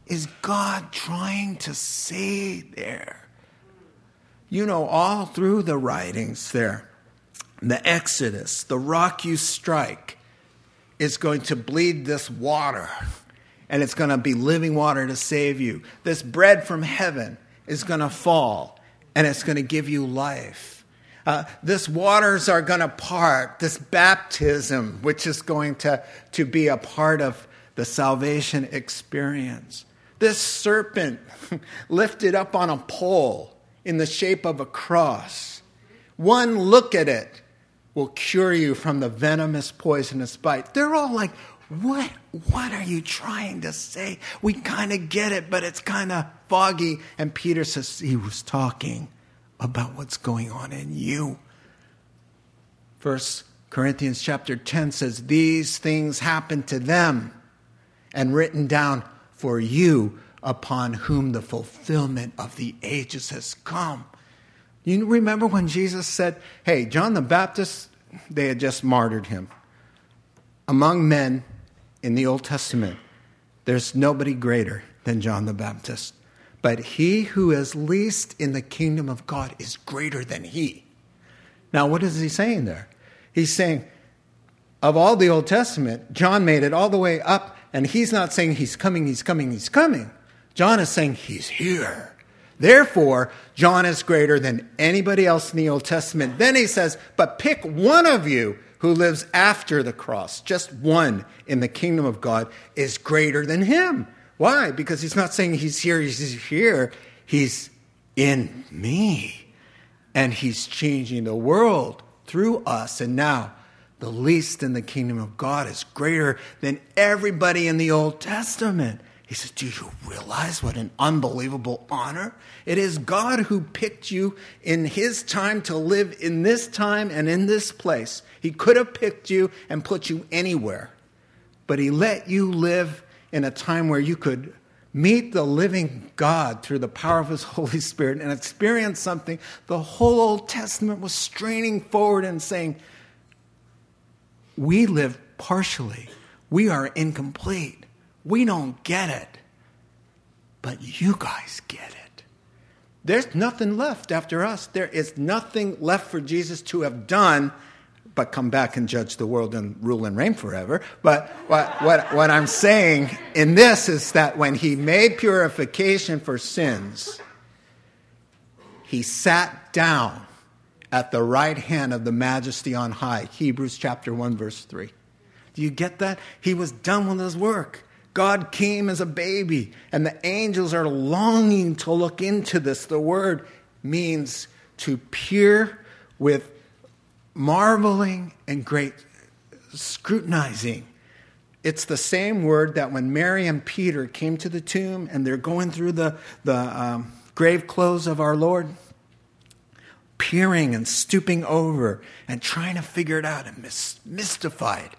is God trying to say there? You know, all through the writings there, the Exodus, the rock you strike is going to bleed this water and it's going to be living water to save you. This bread from heaven is going to fall and it's going to give you life. Uh, this waters are going to part, this baptism, which is going to, to be a part of the salvation experience. This serpent lifted up on a pole in the shape of a cross. One look at it will cure you from the venomous, poisonous bite. They're all like, what, what are you trying to say? We kind of get it, but it's kind of foggy. And Peter says he was talking about what's going on in you. First Corinthians chapter 10 says, These things happened to them and written down for you upon whom the fulfillment of the ages has come. You remember when Jesus said, Hey, John the Baptist, they had just martyred him. Among men, in the Old Testament, there's nobody greater than John the Baptist. But he who is least in the kingdom of God is greater than he. Now, what is he saying there? He's saying, of all the Old Testament, John made it all the way up, and he's not saying he's coming, he's coming, he's coming. John is saying he's here. Therefore, John is greater than anybody else in the Old Testament. Then he says, but pick one of you who lives after the cross, just one in the kingdom of God, is greater than him. Why? Because he's not saying he's here, he's here. He's in me. And he's changing the world through us. And now, the least in the kingdom of God is greater than everybody in the Old Testament. He says, Do you realize what an unbelievable honor? It is God who picked you in His time to live in this time and in this place. He could have picked you and put you anywhere, but He let you live in a time where you could meet the living God through the power of His Holy Spirit and experience something the whole Old Testament was straining forward and saying, We live partially, we are incomplete. We don't get it, but you guys get it. There's nothing left after us. There is nothing left for Jesus to have done but come back and judge the world and rule and reign forever. But what, what, what I'm saying in this is that when he made purification for sins, he sat down at the right hand of the majesty on high. Hebrews chapter 1, verse 3. Do you get that? He was done with his work. God came as a baby, and the angels are longing to look into this. The word means to peer with marveling and great scrutinizing. It's the same word that when Mary and Peter came to the tomb and they're going through the, the um, grave clothes of our Lord, peering and stooping over and trying to figure it out and mystified.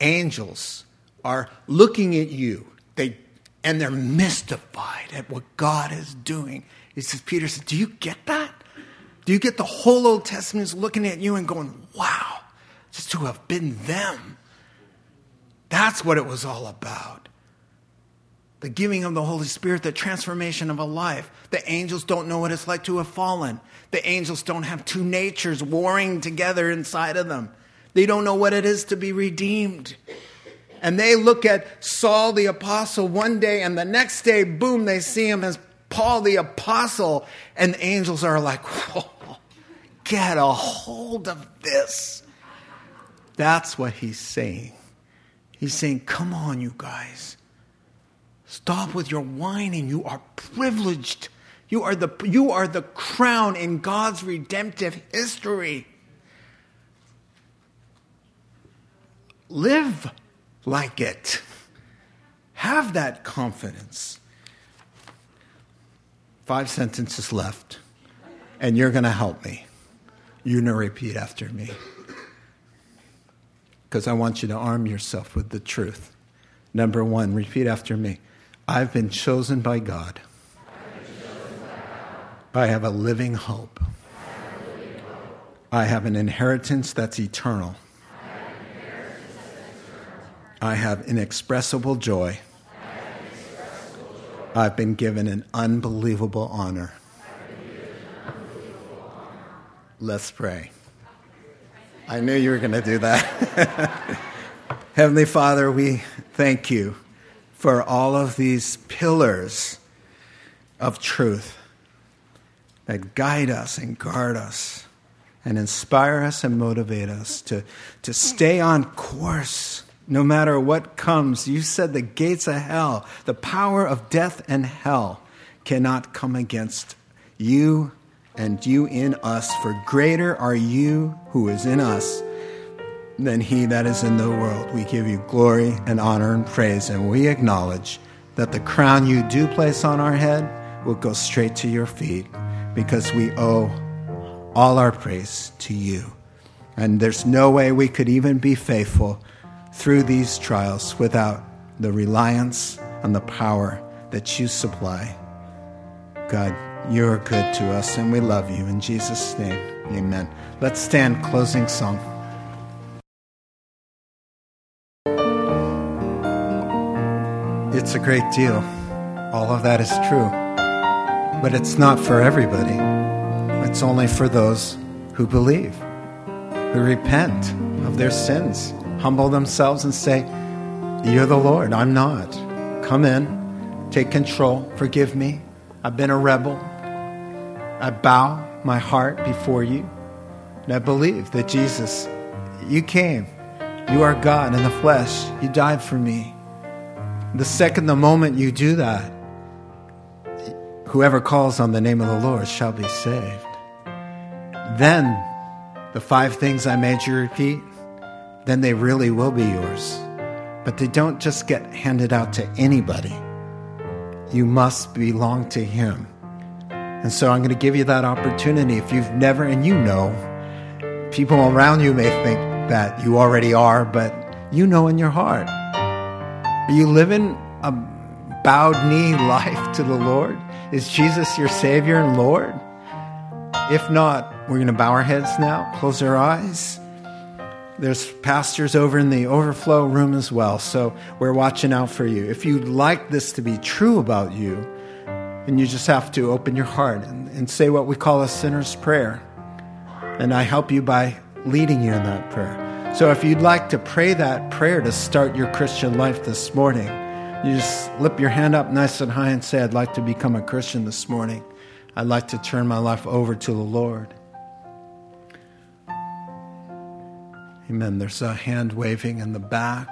Angels are looking at you they, and they're mystified at what God is doing. He says, Peter says, Do you get that? Do you get the whole Old Testament is looking at you and going, Wow, just to have been them? That's what it was all about. The giving of the Holy Spirit, the transformation of a life. The angels don't know what it's like to have fallen. The angels don't have two natures warring together inside of them. They don't know what it is to be redeemed and they look at Saul the apostle one day, and the next day, boom, they see him as Paul the apostle, and the angels are like, Whoa, get a hold of this. That's what he's saying. He's saying, Come on, you guys. Stop with your whining. You are privileged. You are the, you are the crown in God's redemptive history. Live like it. Have that confidence. Five sentences left, and you're going to help me. You're going to repeat after me. Because I want you to arm yourself with the truth. Number one, repeat after me I've been chosen by God. I have a living hope. I have an inheritance that's eternal. I have inexpressible joy. I've been given an unbelievable honor. Let's pray. I knew you were going to do that. Heavenly Father, we thank you for all of these pillars of truth that guide us and guard us and inspire us and motivate us to, to stay on course no matter what comes. You said the gates of hell, the power of death and hell cannot come against you and you in us, for greater are you who is in us than he that is in the world. We give you glory and honor and praise, and we acknowledge that the crown you do place on our head will go straight to your feet because we owe all our praise to you. And there's no way we could even be faithful through these trials without the reliance on the power that you supply. God, you're good to us and we love you. In Jesus' name, amen. Let's stand, closing song. It's a great deal. All of that is true. But it's not for everybody. It's only for those who believe, who repent of their sins humble themselves and say, You're the Lord, I'm not. Come in, take control, forgive me. I've been a rebel. I bow my heart before you. And I believe that Jesus, you came. You are God in the flesh. You died for me. The second, the moment you do that, whoever calls on the name of the Lord shall be saved. Then the five things I made you repeat then they really will be yours. But they don't just get handed out to anybody. You must belong to Him. And so I'm going to give you that opportunity. If you've never, and you know, people around you may think that you already are, but you know in your heart. Are you living a bowed knee life to the Lord? Is Jesus your Savior and Lord? If not, we're going to bow our heads now, close our eyes. There's pastors over in the overflow room as well, so we're watching out for you. If you'd like this to be true about you, and you just have to open your heart and, and say what we call a sinner's prayer. And I help you by leading you in that prayer. So if you'd like to pray that prayer to start your Christian life this morning, you just slip your hand up nice and high and say, I'd like to become a Christian this morning. I'd like to turn my life over to the Lord. Amen. There's a hand waving in the back.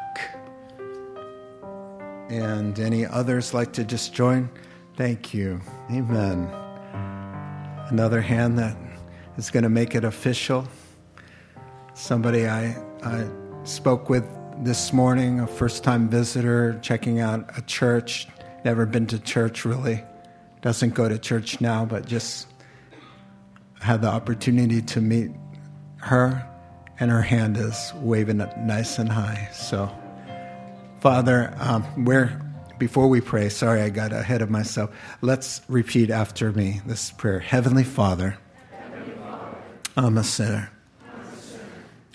And any others like to just join? Thank you. Amen. Another hand that is going to make it official. Somebody I, I spoke with this morning, a first time visitor checking out a church, never been to church really, doesn't go to church now, but just had the opportunity to meet her and her hand is waving it nice and high. So, Father, um, we're before we pray. Sorry, I got ahead of myself. Let's repeat after me this prayer. Heavenly Father, Heavenly Father I'm, a sinner. I'm a sinner.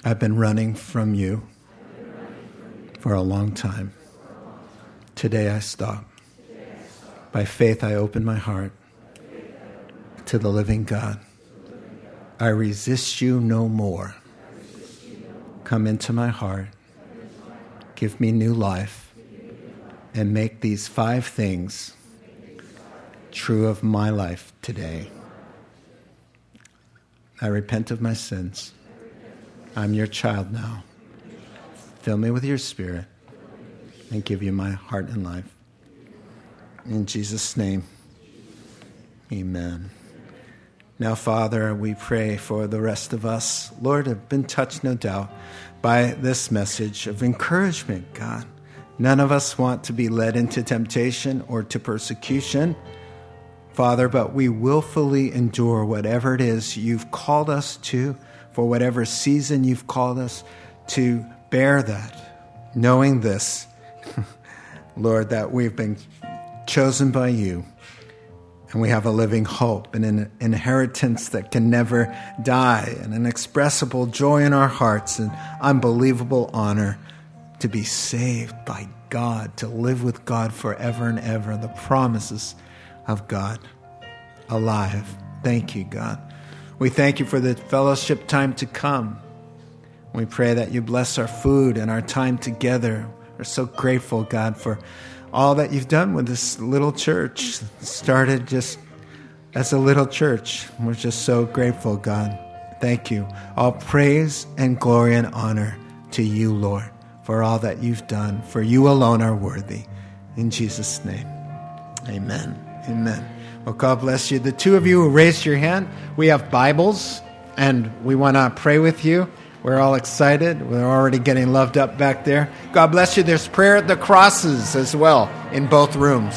I've been running from you, running from you. for a long time. Today I stop. Today I stop. By faith, I open my heart to the living God. I resist you no more. Come into my heart, give me new life, and make these five things true of my life today. I repent of my sins. I'm your child now. Fill me with your spirit and give you my heart and life. In Jesus' name, amen. Now, Father, we pray for the rest of us. Lord, have been touched, no doubt, by this message of encouragement, God. None of us want to be led into temptation or to persecution, Father, but we willfully endure whatever it is you've called us to, for whatever season you've called us to bear that, knowing this, Lord, that we've been chosen by you and we have a living hope and an inheritance that can never die, and an inexpressible joy in our hearts, and unbelievable honor to be saved by God, to live with God forever and ever. The promises of God alive. Thank you, God. We thank you for the fellowship time to come. We pray that you bless our food and our time together. We're so grateful, God, for all that you've done with this little church. started just as a little church. We're just so grateful, God. Thank you. All praise and glory and honor to you, Lord, for all that you've done. For you alone are worthy. In Jesus' name, amen. Amen. Well, God bless you. The two of you who raised your hand, we have Bibles, and we want to pray with you. We're all excited. We're already getting loved up back there. God bless you. There's prayer at the crosses as well in both rooms.